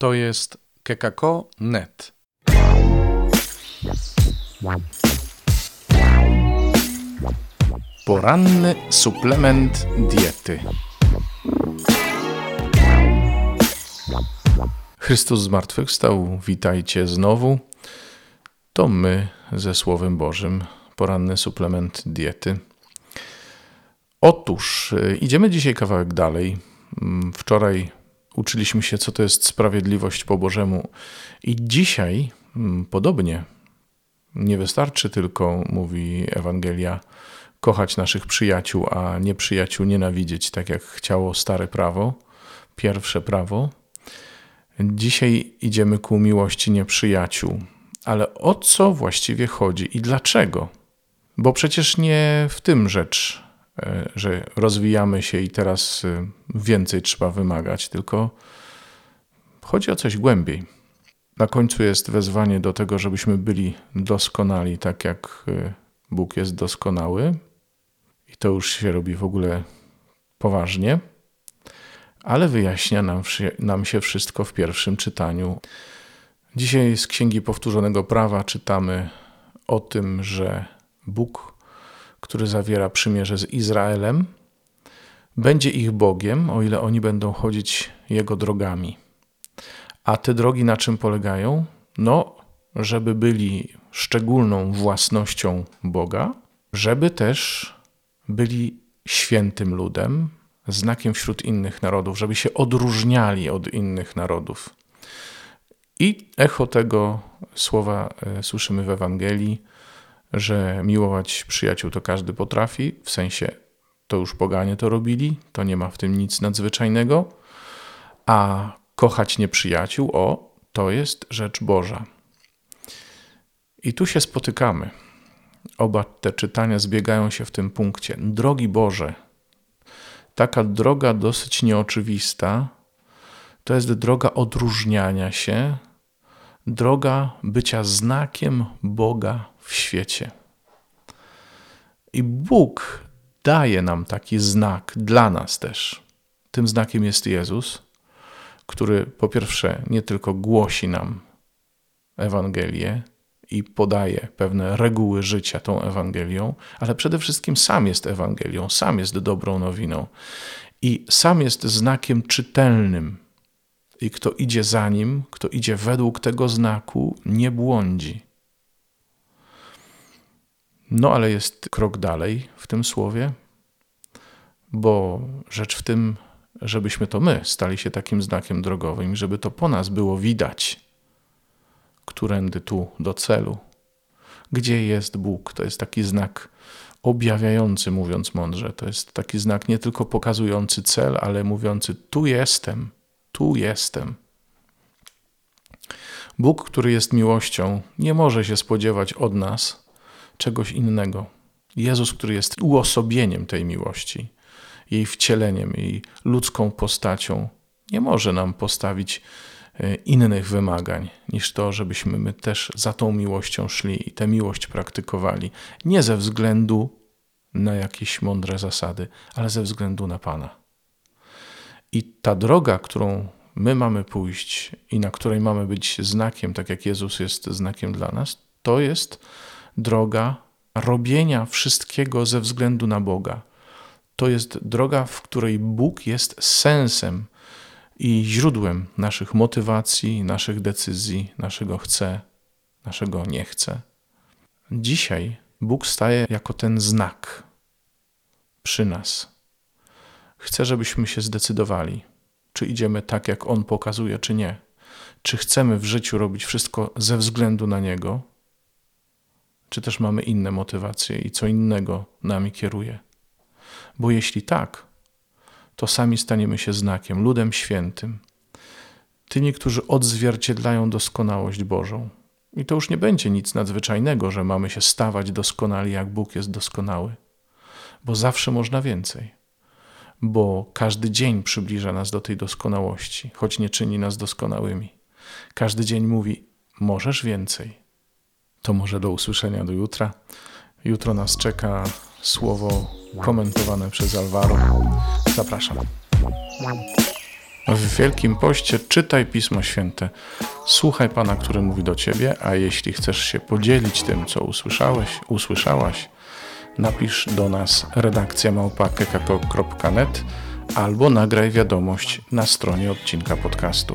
To jest kekako.net. Poranny suplement diety. Chrystus zmartwychwstał, witajcie znowu. To my ze Słowem Bożym, poranny suplement diety. Otóż y, idziemy dzisiaj kawałek dalej. Mm, Wczoraj uczyliśmy się, co to jest sprawiedliwość po Bożemu, i dzisiaj mm, podobnie. Nie wystarczy tylko, mówi Ewangelia, kochać naszych przyjaciół, a nieprzyjaciół nienawidzieć, tak jak chciało stare prawo, pierwsze prawo. Dzisiaj idziemy ku miłości nieprzyjaciół. Ale o co właściwie chodzi i dlaczego? Bo przecież nie w tym rzecz, że rozwijamy się i teraz e, więcej trzeba wymagać, tylko chodzi o coś głębiej. Na końcu jest wezwanie do tego, żebyśmy byli doskonali, tak jak e, Bóg jest doskonały. I to już się robi w ogóle poważnie, ale wyjaśnia nam, nam się wszystko w pierwszym czytaniu. Dzisiaj z Księgi Powtórzonego Prawa czytamy o tym, że Bóg, który zawiera przymierze z Izraelem, będzie ich Bogiem, o ile oni będą chodzić Jego drogami. A te drogi na czym polegają? No, żeby byli szczególną własnością Boga, żeby też byli świętym ludem, znakiem wśród innych narodów, żeby się odróżniali od innych narodów. I echo tego słowa e, słyszymy w Ewangelii, że miłować przyjaciół to każdy potrafi, w sensie to już poganie to robili, to nie ma w tym nic nadzwyczajnego, a kochać nieprzyjaciół, o, to jest rzecz Boża. I tu się spotykamy. Oba te czytania zbiegają się w tym punkcie. Drogi Boże, taka droga dosyć nieoczywista, to jest droga odróżniania się, droga bycia znakiem Boga w świecie. I Bóg daje nam taki znak dla nas też. Tym znakiem jest Jezus, który po pierwsze nie tylko głosi nam Ewangelię i podaje pewne reguły życia tą Ewangelią, ale przede wszystkim sam jest Ewangelią, sam jest dobrą nowiną i sam jest znakiem czytelnym i kto idzie za nim, kto idzie według tego znaku, nie błądzi. No ale jest krok dalej w tym słowie, bo rzecz w tym, żebyśmy to my stali się takim znakiem drogowym, żeby to po nas było widać, którędy tu do celu. Gdzie jest Bóg? To jest taki znak objawiający, mówiąc mądrze. To jest taki znak nie tylko pokazujący cel, ale mówiący: Tu jestem tu jestem. Bóg, który jest miłością, nie może się spodziewać od nas czegoś innego. Jezus, który jest uosobieniem tej miłości, jej wcieleniem, jej ludzką postacią, nie może nam postawić e, innych wymagań niż to, żebyśmy my też za tą miłością szli i tę miłość praktykowali. Nie ze względu na jakieś mądre zasady, ale ze względu na Pana. I ta droga, którą my mamy pójść i na której mamy być znakiem, tak jak Jezus jest znakiem dla nas, to jest droga robienia wszystkiego ze względu na Boga. To jest droga, w której Bóg jest sensem i źródłem naszych motywacji, naszych decyzji, naszego chce, naszego nie chce. Dzisiaj Bóg staje jako ten znak przy nas Chcę, żebyśmy się zdecydowali, czy idziemy tak, jak On pokazuje, czy nie. Czy chcemy w życiu robić wszystko ze względu na Niego, czy też mamy inne motywacje i co innego nami kieruje. Bo jeśli tak, to sami staniemy się znakiem, ludem świętym, tymi, którzy odzwierciedlają doskonałość Bożą. I to już nie będzie nic nadzwyczajnego, że mamy się stawać doskonali, jak Bóg jest doskonały, bo zawsze można więcej bo każdy dzień przybliża nas do tej doskonałości, choć nie czyni nas doskonałymi. Każdy dzień mówi: Możesz więcej. To może do usłyszenia do jutra. Jutro nas czeka słowo komentowane przez Alvaro. Zapraszam. W Wielkim Poście czytaj Pismo Święte, słuchaj Pana, który mówi do Ciebie, a jeśli chcesz się podzielić tym, co usłyszałeś, usłyszałaś, napisz do nas redakcja małpa.kekako.net albo nagraj wiadomość na stronie odcinka podcastu.